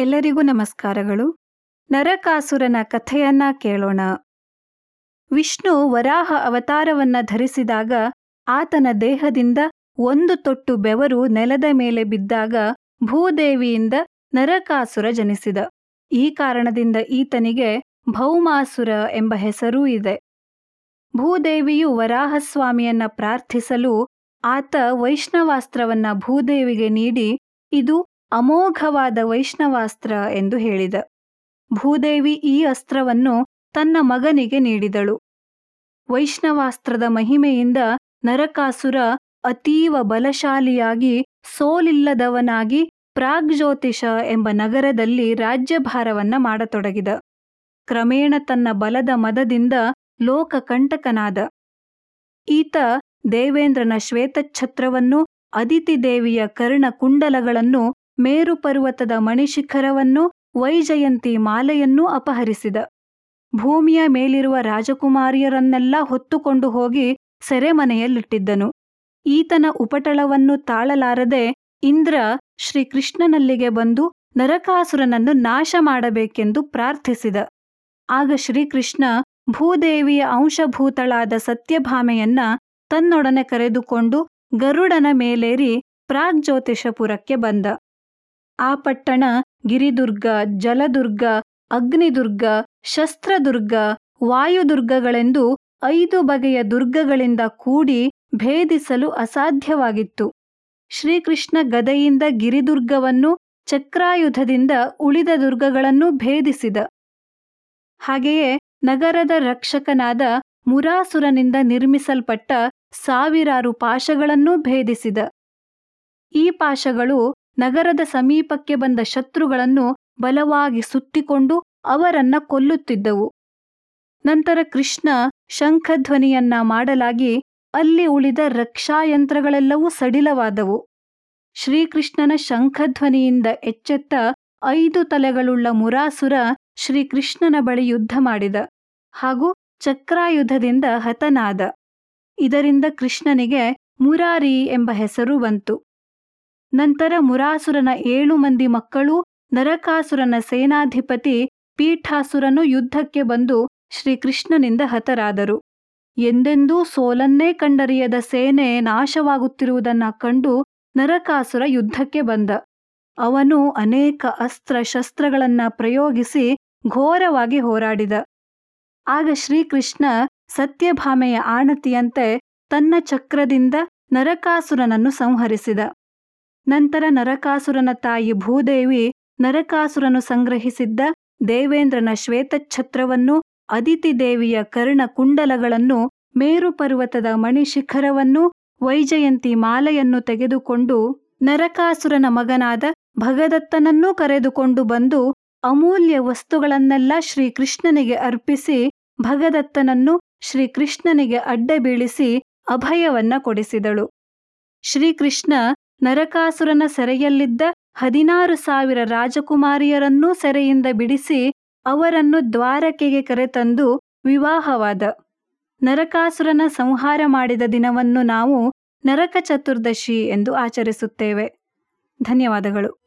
ಎಲ್ಲರಿಗೂ ನಮಸ್ಕಾರಗಳು. ನರಕಾಸುರನ ಕಥೆಯನ್ನ ಕೇಳೋಣ. ವಿಷ್ಣು ವರಾಹ ಅವತಾರವನ್ನ ಧರಿಸಿದಾಗ ಆತನ ದೇಹದಿಂದ ಒಂದು ತೊಟ್ಟು ಬೆವರು ನೆಲದ ಮೇಲೆ ಬಿದ್ದಾಗ ಭೂದೇವಿಯಿಂದ ನರಕಾಸುರ ಜನಿಸಿದ. ಈ ಕಾರಣದಿಂದ ಈತನಿಗೆ ಭೌಮಾಸುರ ಎಂಬ ಹೆಸರೂ ಇದೆ. ಭೂದೇವಿಯು ವರಾಹಸ್ವಾಮಿಯನ್ನ ಪ್ರಾರ್ಥಿಸಲು ಆತ ವೈಷ್ಣವಾಸ್ತ್ರವನ್ನ ಭೂದೇವಿಗೆ ನೀಡಿ, ಇದು ಅಮೋಘವಾದ ವೈಷ್ಣವಾಸ್ತ್ರ ಎಂದು ಹೇಳಿದ. ಭೂದೇವಿ ಈ ಅಸ್ತ್ರವನ್ನು ತನ್ನ ಮಗನಿಗೆ ನೀಡಿದಳು. ವೈಷ್ಣವಾಸ್ತ್ರದ ಮಹಿಮೆಯಿಂದ ನರಕಾಸುರ ಅತೀವ ಬಲಶಾಲಿಯಾಗಿ, ಸೋಲಿಲ್ಲದವನಾಗಿ ಪ್ರಾಗ್ಜ್ಯೋತಿಷ ಎಂಬ ನಗರದಲ್ಲಿ ರಾಜ್ಯಭಾರವನ್ನ ಮಾಡತೊಡಗಿದ. ಕ್ರಮೇಣ ತನ್ನ ಬಲದ ಮದದಿಂದ ಲೋಕಕಂಟಕನಾದ. ಈತ ದೇವೇಂದ್ರನ ಶ್ವೇತಛತ್ರವನ್ನು ಅದಿತಿದೇವಿಯ ಕರ್ಣಕುಂಡಲಗಳನ್ನು ಮೇರು ಪರ್ವತದ ಮಣಿಶಿಖರವನ್ನೂ, ವೈಜಯಂತಿ ಮಾಲೆಯನ್ನೂ ಅಪಹರಿಸಿದ. ಭೂಮಿಯ ಮೇಲಿರುವ ರಾಜಕುಮಾರಿಯರನ್ನೆಲ್ಲ ಹೊತ್ತುಕೊಂಡು ಹೋಗಿ ಸೆರೆಮನೆಯಲ್ಲಿಟ್ಟಿದ್ದನು. ಈತನ ಉಪಟಳವನ್ನು ತಾಳಲಾರದೆ ಇಂದ್ರ ಶ್ರೀಕೃಷ್ಣನಲ್ಲಿಗೆ ಬಂದು ನರಕಾಸುರನನ್ನು ನಾಶ ಮಾಡಬೇಕೆಂದು ಪ್ರಾರ್ಥಿಸಿದ. ಆಗ ಶ್ರೀಕೃಷ್ಣ ಭೂದೇವಿಯ ಅಂಶಭೂತಳಾದ ಸತ್ಯಭಾಮೆಯನ್ನ ತನ್ನೊಡನೆ ಕರೆದುಕೊಂಡು ಗರುಡನ ಮೇಲೇರಿ ಪ್ರಾಗ್ಜ್ಯೋತಿಷಪುರಕ್ಕೆ ಬಂದ. ಆ ಪಟ್ಟಣ ಗಿರಿದುರ್ಗ, ಜಲದುರ್ಗ, ಅಗ್ನಿದುರ್ಗ, ಶಸ್ತ್ರದುರ್ಗ, ವಾಯುದುರ್ಗಗಳೆಂದು ಐದು ಬಗೆಯ ದುರ್ಗಗಳಿಂದ ಕೂಡಿ ಭೇದಿಸಲು ಅಸಾಧ್ಯವಾಗಿತ್ತು. ಶ್ರೀಕೃಷ್ಣ ಗದೆಯಿಂದ ಗಿರಿದುರ್ಗವನ್ನು ಚಕ್ರಾಯುಧದಿಂದ ಉಳಿದ ದುರ್ಗಗಳನ್ನು ಭೇದಿಸಿದ. ಹಾಗೆಯೇ ನಗರದ ರಕ್ಷಕನಾದ ಮುರಾಸುರನಿಂದ ನಿರ್ಮಿಸಲ್ಪಟ್ಟ ಸಾವಿರಾರು ಪಾಶಗಳನ್ನೂ ಭೇದಿಸಿದ. ಈ ಪಾಶಗಳು ನಗರದ ಸಮೀಪಕ್ಕೆ ಬಂದ ಶತ್ರುಗಳನ್ನು ಬಲವಾಗಿ ಸುತ್ತಿಕೊಂಡು ಅವರನ್ನ ಕೊಲ್ಲುತ್ತಿದ್ದವು. ನಂತರ ಕೃಷ್ಣ ಶಂಖಧ್ವನಿಯನ್ನ ಮಾಡಲಾಗಿ ಅಲ್ಲಿ ಉಳಿದ ರಕ್ಷಾಯಂತ್ರಗಳೆಲ್ಲವೂ ಸಡಿಲವಾದವು. ಶ್ರೀಕೃಷ್ಣನ ಶಂಖಧ್ವನಿಯಿಂದ ಎಚ್ಚೆತ್ತ ಐದು ತಲೆಗಳುಳ್ಳ ಮುರಾಸುರ ಶ್ರೀಕೃಷ್ಣನ ಬಳಿ ಯುದ್ಧ ಮಾಡಿದ ಹಾಗೂ ಚಕ್ರಾಯುಧದಿಂದ ಹತನಾದ. ಇದರಿಂದ ಕೃಷ್ಣನಿಗೆ ಮುರಾರಿ ಎಂಬ ಹೆಸರು ಬಂತು. ನಂತರ ಮುರಾಸುರನ ಏಳು ಮಂದಿ ಮಕ್ಕಳು, ನರಕಾಸುರನ ಸೇನಾಧಿಪತಿ ಪೀಠಾಸುರನು ಯುದ್ಧಕ್ಕೆ ಬಂದು ಶ್ರೀಕೃಷ್ಣನಿಂದ ಹತರಾದರು. ಎಂದೆಂದೂ ಸೋಲನ್ನೇ ಕಂಡರಿಯದ ಸೇನೆ ನಾಶವಾಗುತ್ತಿರುವುದನ್ನ ಕಂಡು ನರಕಾಸುರ ಯುದ್ಧಕ್ಕೆ ಬಂದ. ಅವನು ಅನೇಕ ಅಸ್ತ್ರ ಶಸ್ತ್ರಗಳನ್ನು ಪ್ರಯೋಗಿಸಿ ಘೋರವಾಗಿ ಹೋರಾಡಿದ. ಆಗ ಶ್ರೀಕೃಷ್ಣ ಸತ್ಯಭಾಮೆಯ ಆಣತಿಯಂತೆ ತನ್ನ ಚಕ್ರದಿಂದ ನರಕಾಸುರನನ್ನು ಸಂಹರಿಸಿದ. ನಂತರ ನರಕಾಸುರನ ತಾಯಿ ಭೂದೇವಿ ನರಕಾಸುರನು ಸಂಗ್ರಹಿಸಿದ್ದ ದೇವೇಂದ್ರನ ಶ್ವೇತಛತ್ರವನ್ನು ಅದಿತಿ ದೇವಿಯ ಕರ್ಣಕುಂಡಲಗಳನ್ನು ಮೇರು ಪರ್ವತದ ಮಣಿಶಿಖರವನ್ನು, ವೈಜಯಂತಿ ಮಾಲೆಯನ್ನು ತೆಗೆದುಕೊಂಡು ನರಕಾಸುರನ ಮಗನಾದ ಭಗದತ್ತನನ್ನೂ ಕರೆದುಕೊಂಡು ಬಂದು ಅಮೂಲ್ಯ ವಸ್ತುಗಳನ್ನೆಲ್ಲ ಶ್ರೀಕೃಷ್ಣನಿಗೆ ಅರ್ಪಿಸಿ ಭಗದತ್ತನನ್ನು ಶ್ರೀಕೃಷ್ಣನಿಗೆ ಅಡ್ಡ ಬೀಳಿಸಿ ಅಭಯವನ್ನ ಕೊಡಿಸಿದಳು. ಶ್ರೀಕೃಷ್ಣ ನರಕಾಸುರನ ಸೆರೆಯಲ್ಲಿದ್ದ ಹದಿನಾರು ಸಾವಿರ ರಾಜಕುಮಾರಿಯರನ್ನೂ ಸೆರೆಯಿಂದ ಬಿಡಿಸಿ ಅವರನ್ನು ದ್ವಾರಕೆಗೆ ಕರೆತಂದು ವಿವಾಹವಾದ. ನರಕಾಸುರನ ಸಂಹಾರ ಮಾಡಿದ ದಿನವನ್ನು ನಾವು ನರಕ ಚತುರ್ದಶಿ ಎಂದು ಆಚರಿಸುತ್ತೇವೆ. ಧನ್ಯವಾದಗಳು.